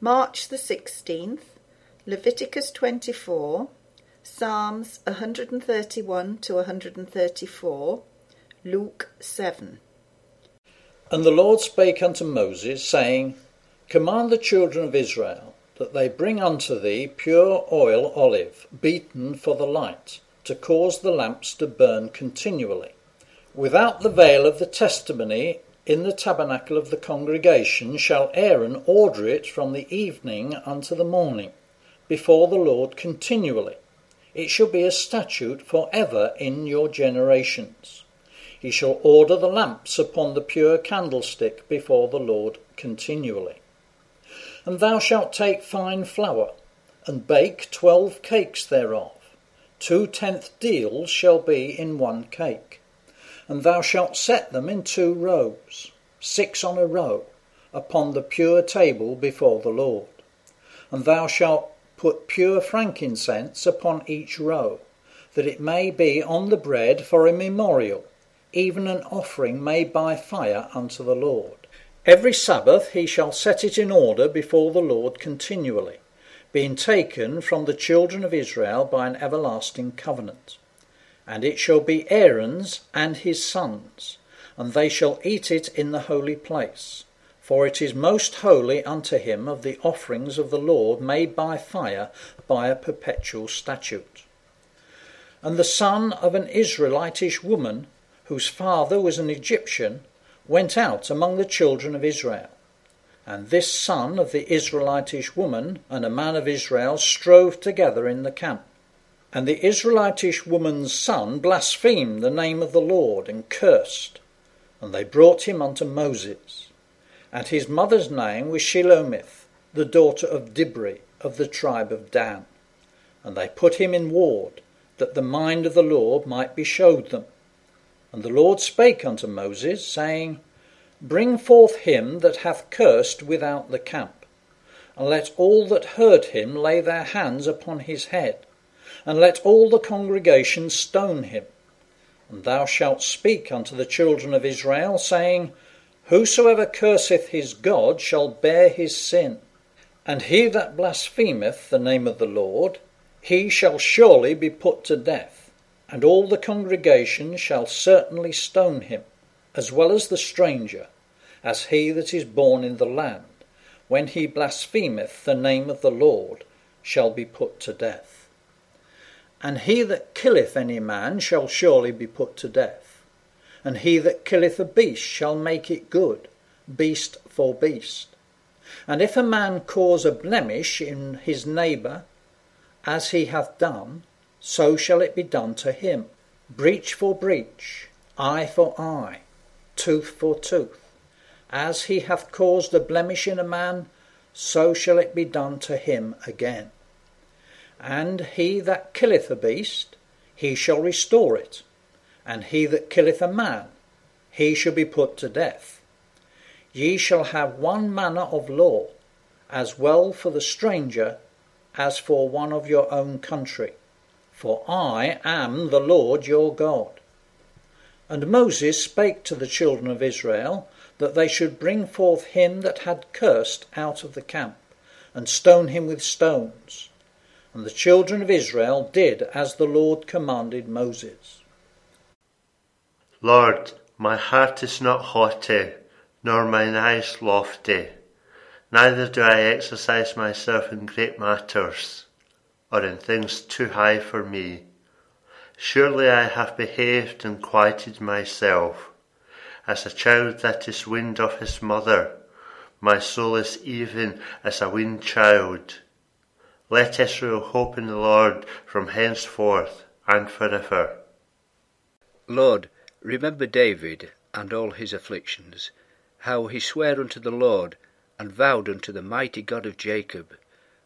March the 16th, Leviticus 24, Psalms 131 to 134, Luke 7. And the Lord spake unto Moses, saying, Command the children of Israel that they bring unto thee pure oil olive, beaten for the light, to cause the lamps to burn continually. Without the veil of the testimony in the tabernacle of the congregation shall Aaron order it from the evening unto the morning, before the Lord continually. It shall be a statute for ever in your generations. He shall order the lamps upon the pure candlestick before the Lord continually. And thou shalt take fine flour, and bake twelve cakes thereof. Two tenth deals shall be in one cake. And thou shalt set them in two rows, six on a row, upon the pure table before the Lord. And thou shalt put pure frankincense upon each row, that it may be on the bread for a memorial even an offering made by fire unto the Lord. Every Sabbath he shall set it in order before the Lord continually, being taken from the children of Israel by an everlasting covenant. And it shall be Aaron's and his sons, and they shall eat it in the holy place. For it is most holy unto him of the offerings of the Lord made by fire by a perpetual statute. And the son of an Israelitish woman whose father was an Egyptian, went out among the children of Israel. And this son of the Israelitish woman and a man of Israel strove together in the camp. And the Israelitish woman's son blasphemed the name of the Lord and cursed. And they brought him unto Moses. And his mother's name was Shelomith, the daughter of Dibri of the tribe of Dan. And they put him in ward, that the mind of the Lord might be showed them and the Lord spake unto Moses, saying, Bring forth him that hath cursed without the camp, and let all that heard him lay their hands upon his head, and let all the congregation stone him. And thou shalt speak unto the children of Israel, saying, Whosoever curseth his God shall bear his sin. And he that blasphemeth the name of the Lord, he shall surely be put to death and all the congregation shall certainly stone him, as well as the stranger, as he that is born in the land, when he blasphemeth the name of the Lord, shall be put to death. And he that killeth any man shall surely be put to death. And he that killeth a beast shall make it good, beast for beast. And if a man cause a blemish in his neighbour, as he hath done, so shall it be done to him. Breach for breach, eye for eye, tooth for tooth. As he hath caused a blemish in a man, so shall it be done to him again. And he that killeth a beast, he shall restore it. And he that killeth a man, he shall be put to death. Ye shall have one manner of law, as well for the stranger as for one of your own country for I am the Lord your God. And Moses spake to the children of Israel that they should bring forth him that had cursed out of the camp, and stone him with stones. And the children of Israel did as the Lord commanded Moses. Lord, my heart is not haughty, nor mine eyes lofty, neither do I exercise myself in great matters or in things too high for me. Surely I have behaved and quieted myself, as a child that is weaned of his mother. My soul is even as a weaned child. Let Israel hope in the Lord from henceforth and forever. Lord, remember David and all his afflictions, how he sware unto the Lord and vowed unto the mighty God of Jacob,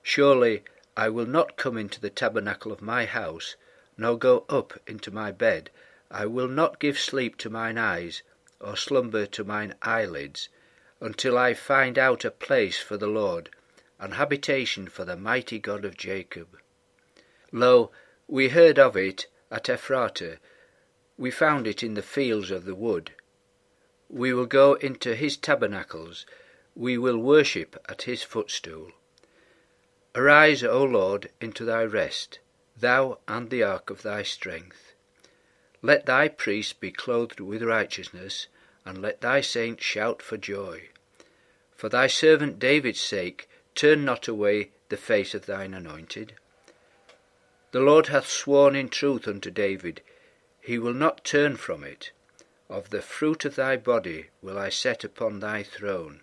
Surely I will not come into the tabernacle of my house, nor go up into my bed. I will not give sleep to mine eyes, or slumber to mine eyelids, until I find out a place for the Lord, an habitation for the mighty God of Jacob. Lo, we heard of it at Ephratah, we found it in the fields of the wood. We will go into his tabernacles, we will worship at his footstool. Arise, O Lord, into thy rest, thou and the ark of thy strength. Let thy priests be clothed with righteousness, and let thy saints shout for joy. For thy servant David's sake, turn not away the face of thine anointed. The Lord hath sworn in truth unto David, he will not turn from it. Of the fruit of thy body will I set upon thy throne.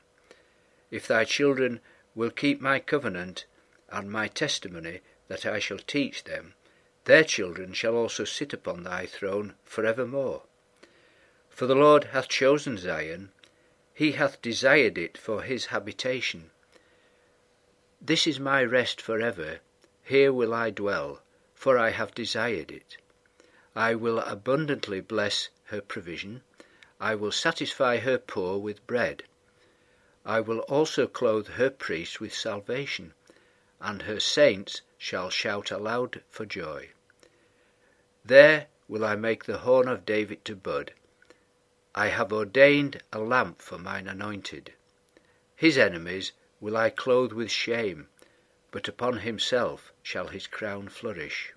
If thy children will keep my covenant and my testimony that I shall teach them, their children shall also sit upon thy throne for evermore. For the Lord hath chosen Zion, he hath desired it for his habitation. This is my rest for ever, here will I dwell, for I have desired it. I will abundantly bless her provision, I will satisfy her poor with bread. I will also clothe her priests with salvation, and her saints shall shout aloud for joy. There will I make the horn of David to bud. I have ordained a lamp for mine anointed. His enemies will I clothe with shame, but upon himself shall his crown flourish.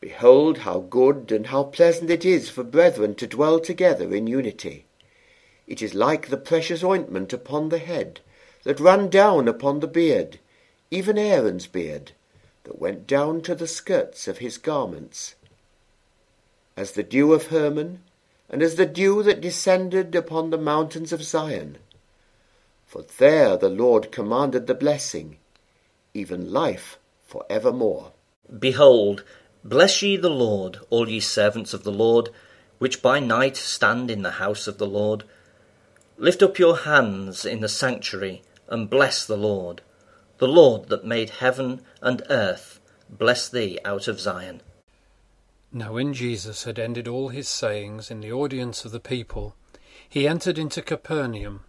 Behold how good and how pleasant it is for brethren to dwell together in unity. It is like the precious ointment upon the head, that ran down upon the beard, even Aaron's beard, that went down to the skirts of his garments. As the dew of Hermon, and as the dew that descended upon the mountains of Zion. For there the Lord commanded the blessing, even life for evermore. Behold, bless ye the Lord, all ye servants of the Lord, which by night stand in the house of the Lord. Lift up your hands in the sanctuary, and bless the Lord. The Lord that made heaven and earth, bless thee out of Zion. Now when Jesus had ended all his sayings in the audience of the people, he entered into Capernaum.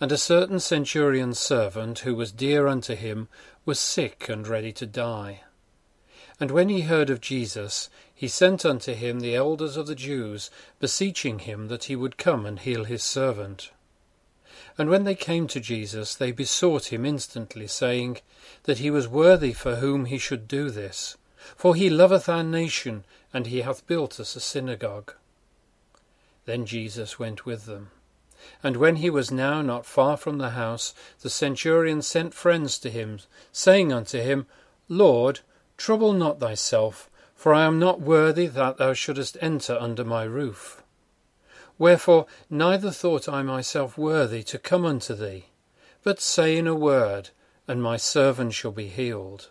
And a certain centurion's servant, who was dear unto him, was sick and ready to die. And when he heard of Jesus, he sent unto him the elders of the Jews, beseeching him that he would come and heal his servant. And when they came to Jesus, they besought him instantly, saying, That he was worthy for whom he should do this. For he loveth our nation, and he hath built us a synagogue. Then Jesus went with them. And when he was now not far from the house, the centurion sent friends to him, saying unto him, Lord, trouble not thyself, for I am not worthy that thou shouldest enter under my roof. Wherefore neither thought I myself worthy to come unto thee, but say in a word, and my servant shall be healed.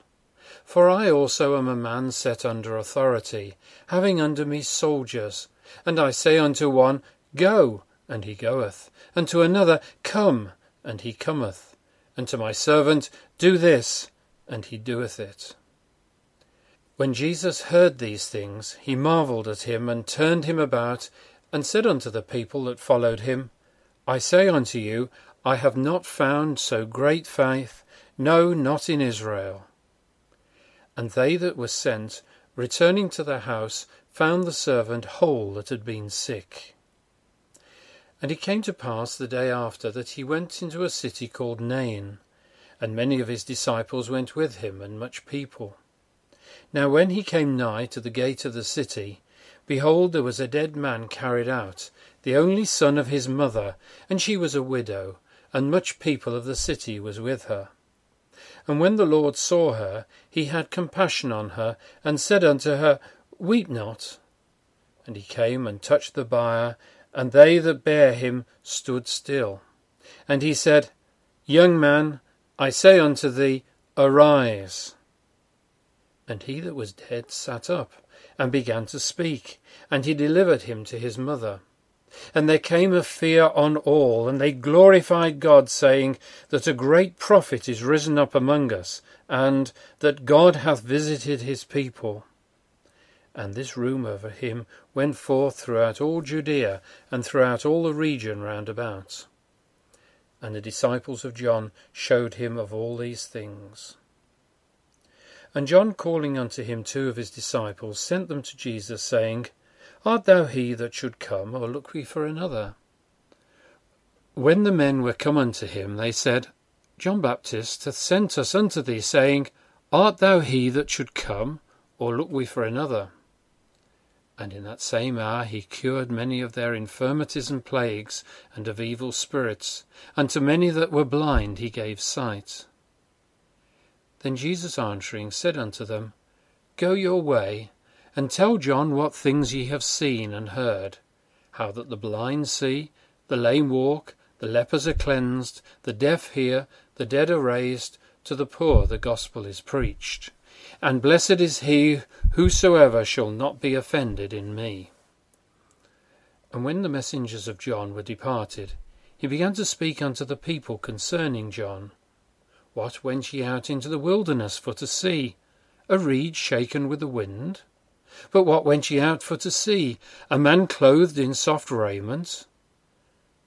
For I also am a man set under authority, having under me soldiers. And I say unto one, Go, and he goeth, and to another, Come, and he cometh, and to my servant, Do this, and he doeth it. When Jesus heard these things, he marvelled at him, and turned him about, and said unto the people that followed him, I say unto you, I have not found so great faith, no, not in Israel. And they that were sent, returning to the house, found the servant whole that had been sick. And it came to pass the day after that he went into a city called Nain, and many of his disciples went with him, and much people. Now when he came nigh to the gate of the city, behold, there was a dead man carried out, the only son of his mother, and she was a widow, and much people of the city was with her. And when the Lord saw her, he had compassion on her, and said unto her, Weep not. And he came and touched the bier, and they that bare him stood still. And he said, Young man, I say unto thee, Arise. And he that was dead sat up, and began to speak, and he delivered him to his mother. And there came a fear on all, and they glorified God, saying, That a great prophet is risen up among us, and that God hath visited his people. And this rumour of him went forth throughout all Judea, and throughout all the region round about. And the disciples of John showed him of all these things. And John calling unto him two of his disciples sent them to Jesus, saying, Art thou he that should come, or look we for another? When the men were come unto him, they said, John Baptist hath sent us unto thee, saying, Art thou he that should come, or look we for another? And in that same hour he cured many of their infirmities and plagues, and of evil spirits, and to many that were blind he gave sight. Then Jesus answering said unto them, Go your way, and tell John what things ye have seen and heard, how that the blind see, the lame walk, the lepers are cleansed, the deaf hear, the dead are raised, to the poor the gospel is preached. And blessed is he whosoever shall not be offended in me. And when the messengers of John were departed, he began to speak unto the people concerning John. What went ye out into the wilderness for to see? A reed shaken with the wind? But what went ye out for to see? A man clothed in soft raiment?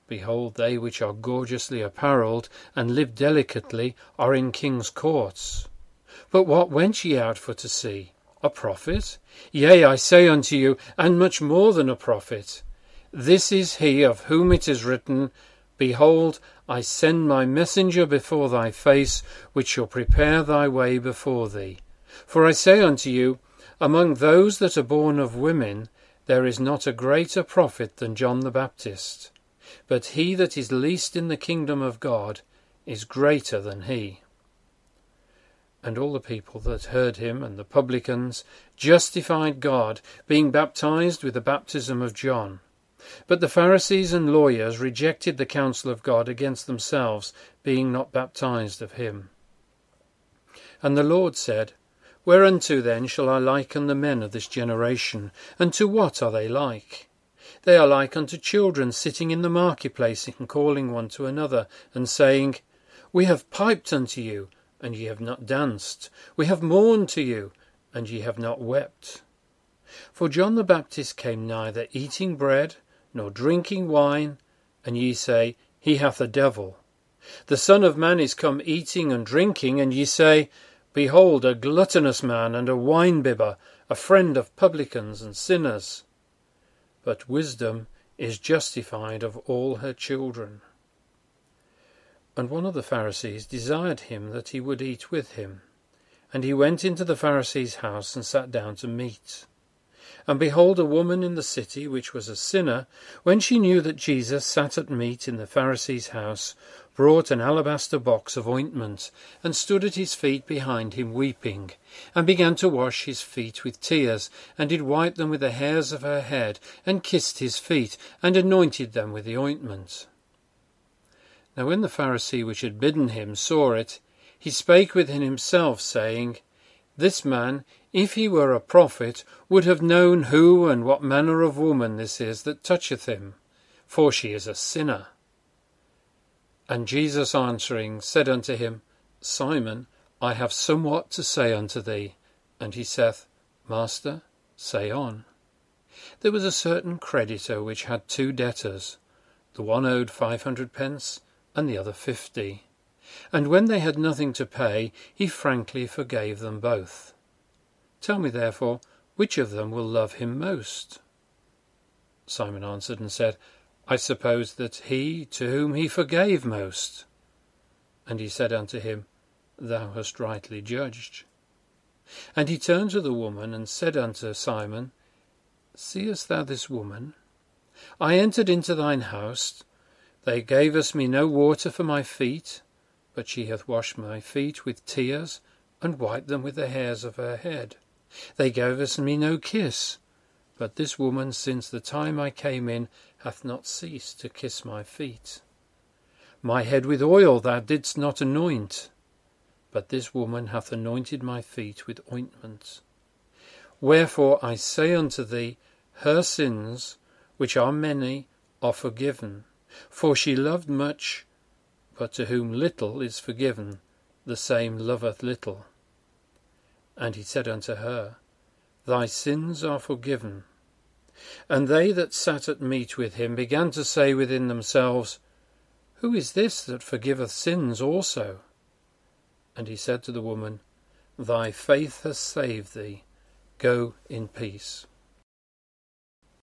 Behold, they which are gorgeously apparelled and live delicately are in king's courts. But what went ye out for to see? A prophet? Yea, I say unto you, and much more than a prophet. This is he of whom it is written, Behold, I send my messenger before thy face, which shall prepare thy way before thee. For I say unto you, among those that are born of women, there is not a greater prophet than John the Baptist. But he that is least in the kingdom of God is greater than he. And all the people that heard him and the publicans justified God, being baptized with the baptism of John. But the Pharisees and lawyers rejected the counsel of God against themselves, being not baptized of him. And the Lord said, Whereunto then shall I liken the men of this generation? And to what are they like? They are like unto children sitting in the marketplace and calling one to another, and saying, We have piped unto you, and ye have not danced. We have mourned to you, and ye have not wept. For John the Baptist came neither eating bread nor drinking wine, and ye say, He hath a devil. The Son of Man is come eating and drinking, and ye say, Behold, a gluttonous man and a winebibber, a friend of publicans and sinners. But wisdom is justified of all her children. And one of the Pharisees desired him that he would eat with him. And he went into the Pharisee's house and sat down to meat. And behold, a woman in the city, which was a sinner, when she knew that Jesus sat at meat in the Pharisee's house, brought an alabaster box of ointment, and stood at his feet behind him weeping, and began to wash his feet with tears, and did wipe them with the hairs of her head, and kissed his feet, and anointed them with the ointment. Now when the Pharisee which had bidden him saw it, he spake within himself, saying, This man if he were a prophet, would have known who and what manner of woman this is that toucheth him, for she is a sinner. And Jesus answering said unto him, Simon, I have somewhat to say unto thee. And he saith, Master, say on. There was a certain creditor which had two debtors. The one owed five hundred pence, and the other fifty. And when they had nothing to pay, he frankly forgave them both. Tell me, therefore, which of them will love him most? Simon answered and said, I suppose that he to whom he forgave most. And he said unto him, Thou hast rightly judged. And he turned to the woman and said unto Simon, Seest thou this woman? I entered into thine house. They gave us me no water for my feet, but she hath washed my feet with tears, and wiped them with the hairs of her head. They gave us me no kiss, but this woman since the time I came in hath not ceased to kiss my feet. My head with oil thou didst not anoint, but this woman hath anointed my feet with ointment. Wherefore I say unto thee, her sins, which are many, are forgiven, for she loved much, but to whom little is forgiven, the same loveth little. And he said unto her, Thy sins are forgiven. And they that sat at meat with him began to say within themselves, Who is this that forgiveth sins also? And he said to the woman, Thy faith hath saved thee. Go in peace.